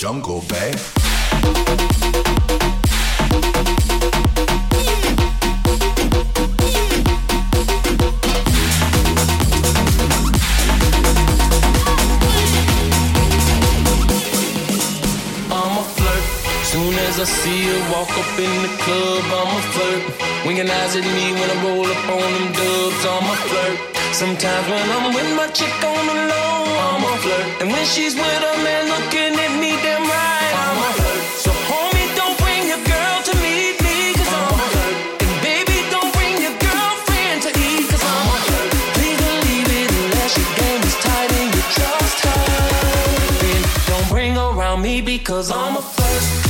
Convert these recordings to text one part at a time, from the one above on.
Jungle Bay. I see her walk up in the club, I'm a flirt. Winking eyes at me when I roll up on them dubs, I'm a flirt. Sometimes when I'm with my chick on the low, I'm a flirt. And when she's with a man looking at me damn right, I'm a flirt. So homie, don't bring your girl to meet I'm a flirt. And baby, don't bring your girlfriend to I'm a flirt. Please believe it unless your game is tight and you don't bring around me because I'm a flirt.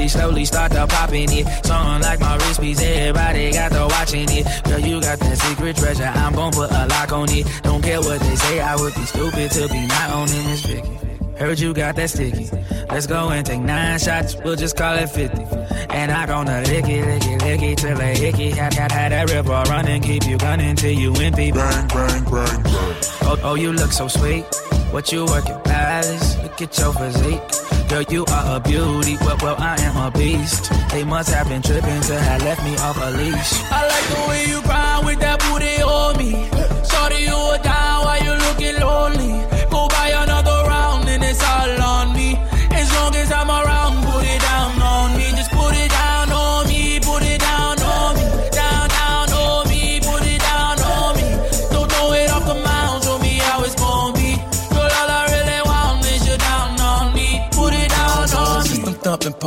She slowly start to popping it. Something like my wrist piece, everybody got to watching it. Girl, you got that secret treasure, I'm gon' put a lock on it. Don't care what they say, I would be stupid to be not owning this Vicky. Heard you got that sticky. Let's go and take nine shots, we'll just call it 50. And I'm gonna lick it, lick it, lick it till they hickey. Had, had, had that river running, keep you gunning till you empty. Bang, bang, bang, bang. Oh, oh, you look so sweet. What you working, palace? Look at your physique. Girl, you are a beauty. Well, well, I am a beast. They must have been tripping to have left me off a leash. I like the way you grind with that booty on me. Shorty, you are down while you looking lonely.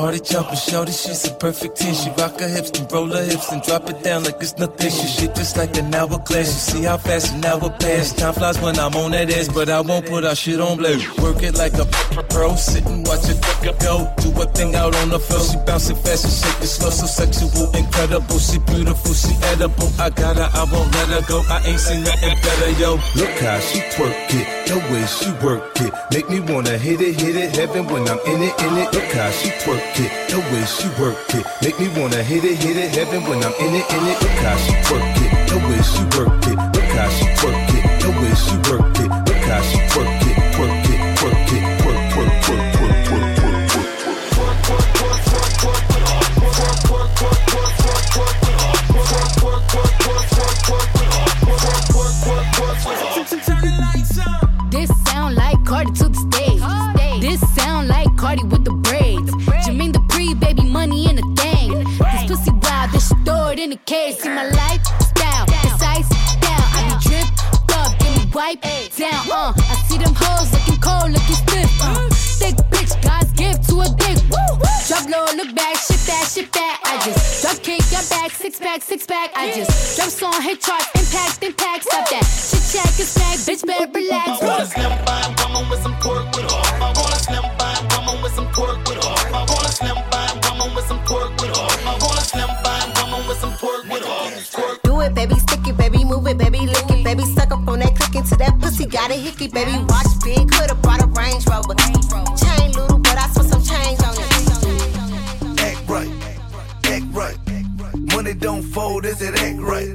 Party jumping, shorty, she's a perfect 10. She rock her hips and roll her hips and drop it down like it's nothing. She shit just like an hourglass. You see how fast an hour pass. Time flies when I'm on that ass, but I won't put our shit on blast. Work it like a pro, sit and watch it go. Do a thing out on the floor. She bouncing fast and shake it slow, so sexual, incredible. She beautiful, she edible. I got her, I won't let her go. I ain't seen nothing better, yo. Look how she twerk it, the way she work it. Make me wanna hit it, hit it, heaven when I'm in it, in it. Look how she twerk it, the way she work it. Make me wanna hit it, hit it, heaven when I'm in it, in it. Look how she twerk it, the way she work it. Look how she twerk it, the way she work it. Look how she twerk it, twerk it, This down. Uh, I see them hoes looking cold, looking stiff. Uh, thick bitch, God's gift to a dick. Woo! Drop low, look back, shit that, shit that. I just drop kick, got back, six pack, six pack. I just drop song, hit charts, impact, impact. Stop that. Shit check, it's back, bitch, better relax. I want a slim fine woman with some pork a hickey, baby, watch big, coulda brought a Range Rover. Chain little, but I spent some change on it. Act right, act right. Money don't fold, is it act right?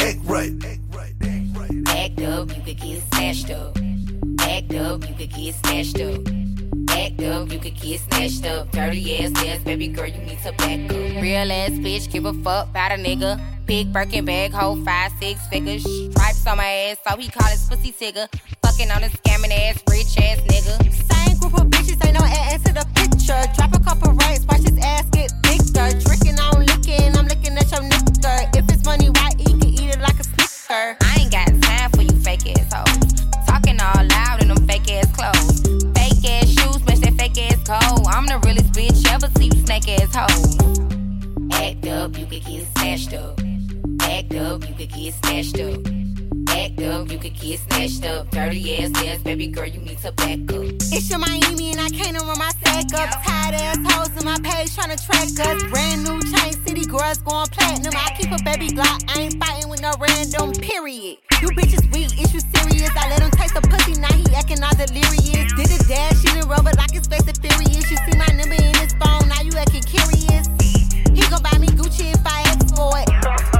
Act right. Act up, you could get snatched up. Act up, you could get snatched up. Act up, you could get snatched up. Dirty ass ass, baby girl, you need to back up. Real ass bitch, give a fuck about a nigga. Big Birkin bag, hold five, six figures. Stripes on my ass, so he call his pussy tigger. Fucking on a scamming ass, rich ass nigga. Same group of bitches, ain't no ass to the picture. Drop a couple up, you could get snatched up. Act up, you could get snatched up. Dirty ass ass, baby girl, you need to back up. It's Yung Miami and I can't run my sack up. Tired ass hoes in my page trying to track us. Brand new chain city girls going platinum. I keep a baby Glock. I ain't fighting with no random period. You bitches weak, is you serious? I let him taste the pussy, now he acting all delirious. Did a dash, she didn't rubber like his face is furious. You see my number in his phone, now you acting curious. He gon' buy me Gucci if I ask for it.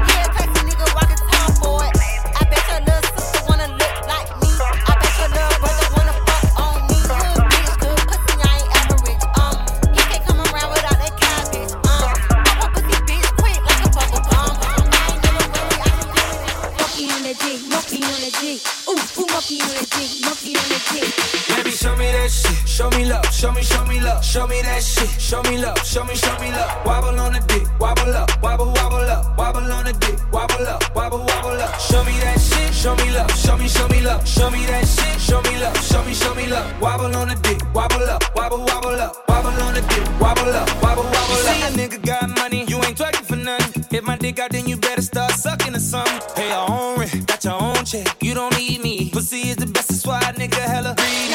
Show me. Show me, love. Show me that shit. Show me love. Show me, show me love. Wobble on the dick. Wobble up. Wobble, wobble up. Wobble on the dick. Wobble up. Wobble, wobble up. Show me that shit. Show me love. Show me, show me love. Show me that shit. Show me love. Show me, show me love. Wobble on the dick. Wobble up. Wobble, wobble up. Wobble on the dick. Wobble up. Wobble, wobble up. See a nigga got money, you ain't twerking for nothing. Hit my dick out, then you better start sucking or something. Pay your own rent, got your own check. You don't need me. Pussy is the best, that's why a nigga hella greedy.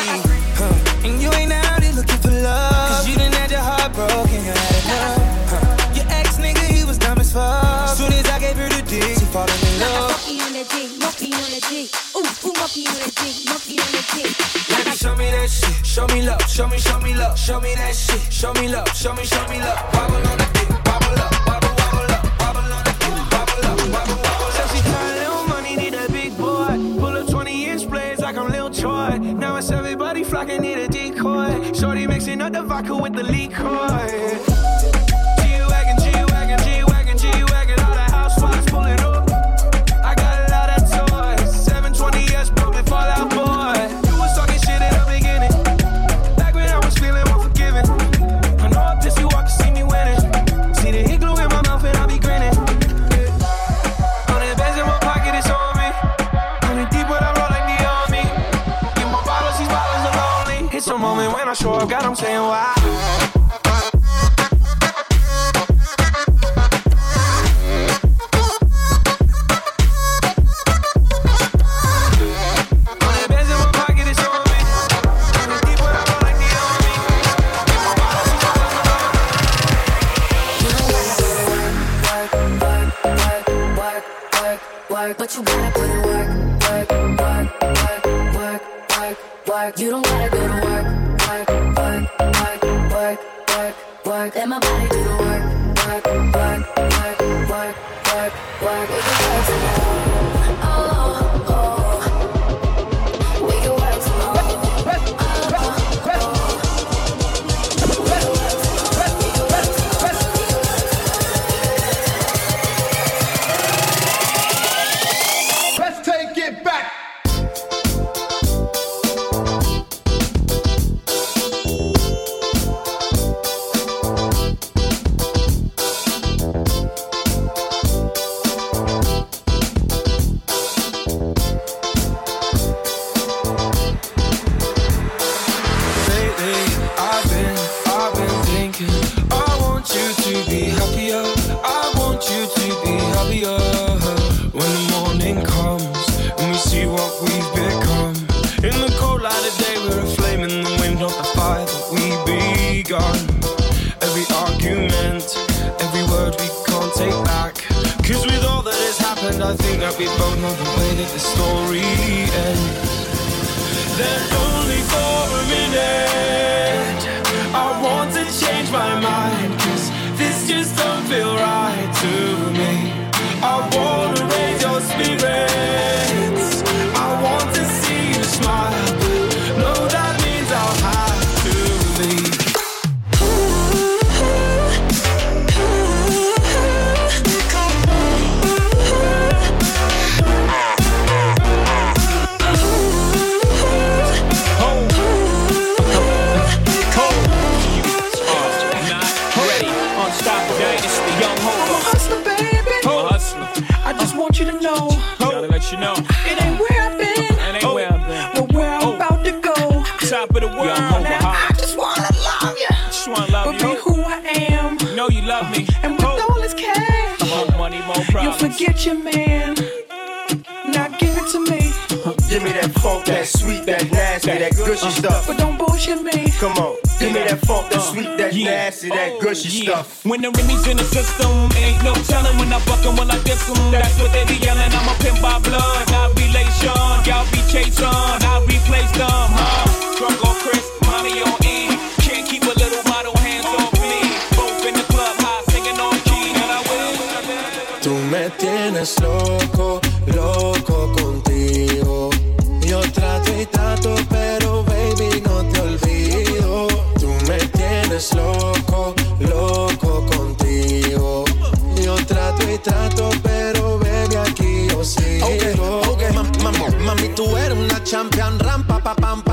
Huh. Monkey on monkey on show me that shit. Show me love. Show me, show me love. Show me that shit. Show me love. Show me, show me love. Wobble on the. Wobble. Wobble, wobble on the. Wobble. Wobble, wobble she little money, need a big boy. Pull up 20 inch blades like I'm Lil Troy. Now it's everybody flocking, need a decoy. Shorty mixing up the vodka with the liquor. God, I'm saying why. Way that the story ends. Then only for a minute, world. Young hope, Now I just wanna love you, Just wanna love but be who I am. Know you love me. And with all this cash, More money, more you'll forget your man. Now give it to me, Give me that funk, that sweet, that nasty, that gushy uh. stuff. but don't bullshit me. Come on, give me that funk, that uh, sweet, that Yeah. nasty, that oh, gushy Yeah. stuff. When the Remy's in the system, ain't no telling when I buck 'em, when I diss 'em. That's what they be yelling. I'm a pimp by blood, not relation. Y'all be chasing, I'll replace them. Huh? Chris, on E. Can't keep a little model hands off me. Both in the club, high singing on key, and I will. Tú me tienes loco, loco contigo. Yo trato y trato, pero baby no te olvido. Tú me tienes loco, loco contigo. Yo trato y trato, pero baby aquí yo sigo. Mam- mam- mami, tú eres una champion, rampa, pa, pam, booty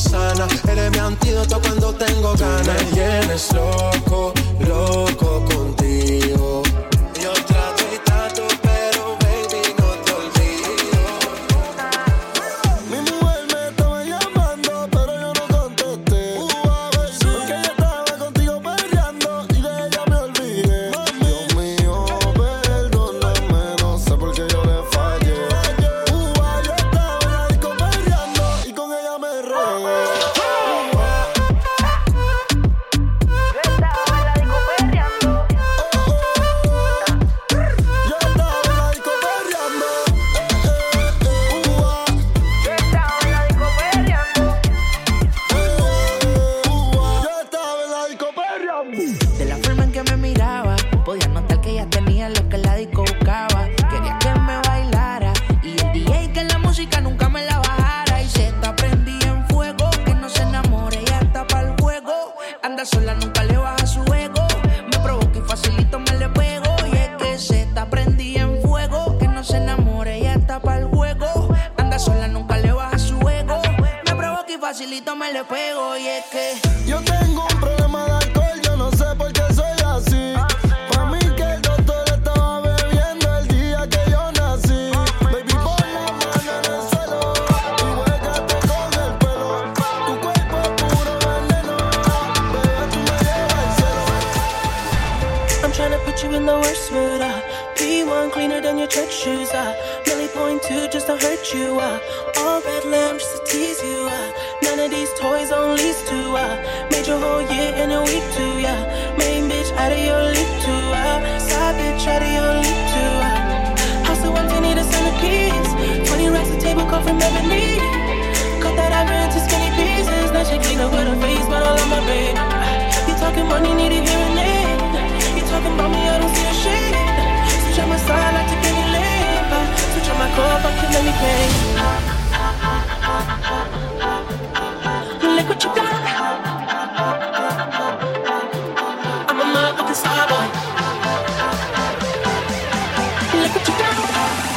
sana. Eres mi antídoto cuando tengo ganas. me tienes loco, loco De la forma en que me miraba, podía notar que ella tenía lo que la disco buscaba. Quería que me bailara y el DJ que la música nunca me la bajara. Y se está en fuego, que no se enamore, ya está para el juego. Anda sola, nunca le baja su ego. Me provoca y facilito me le pego. Y es que se está en fuego, que no se enamore, ya está para el juego. Anda sola, nunca le baja su ego. Me provoca y facilito me le pego. In the worst mood. Uh. P1 cleaner than your church shoes. Uh. Millie point two just to hurt you. Uh. All red lamb just to tease you. Uh. None of these toys on lease to. Uh. Made your whole year in a week too. Yeah. Main bitch out of your league too. Uh. Side bitch out of your league too. Uh. House of 110 need a centerpiece. 20 racks a table come from ebony. Cut that ivory into skinny pieces. Now she clean up with her face, but all on my bed. You talking money, need a hearing aid. Talking about me, I don't see a shade. Switch on my side, I take any lane. Switch on my core, but can let me pay. Look what you got. I'm a motherfucking star boy. Look what you got.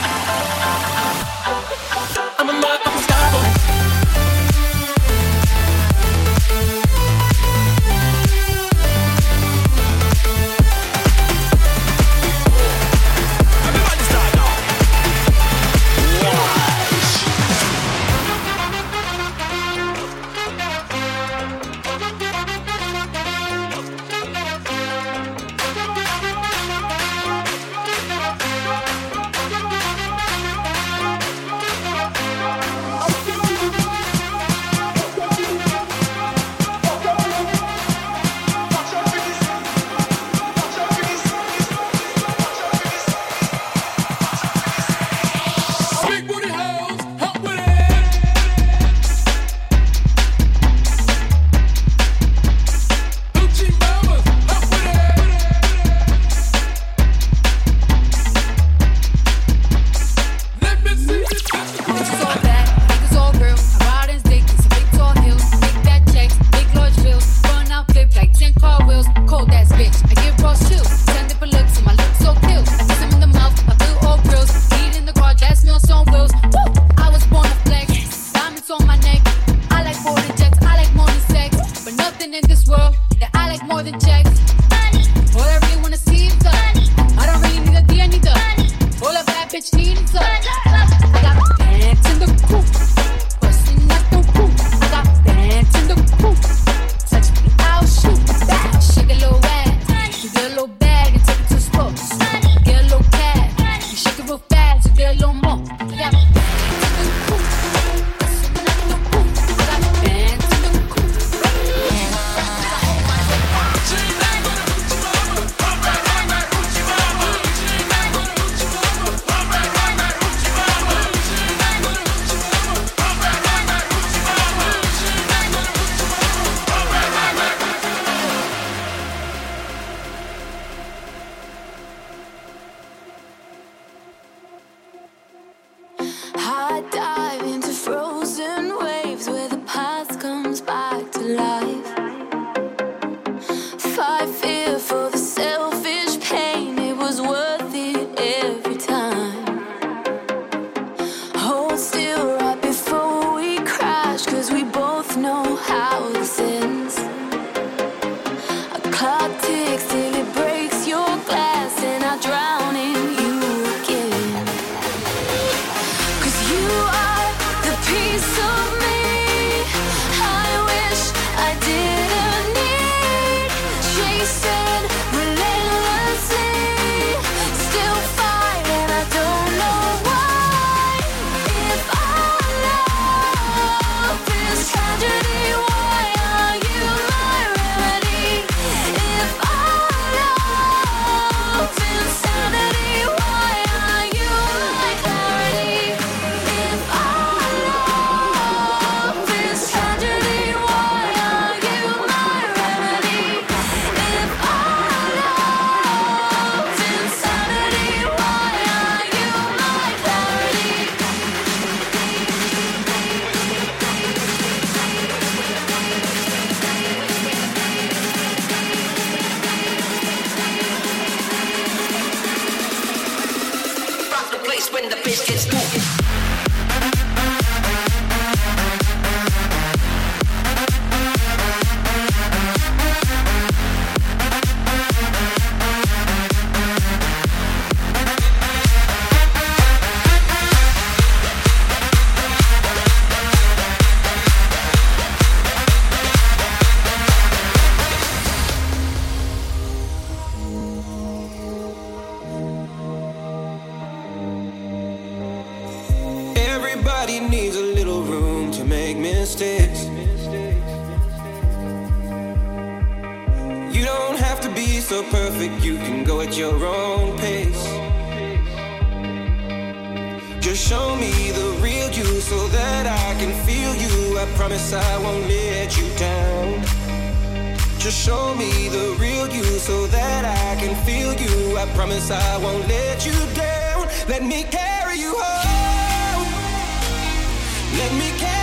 life. I won't let you down. Let me carry you home. Let me carry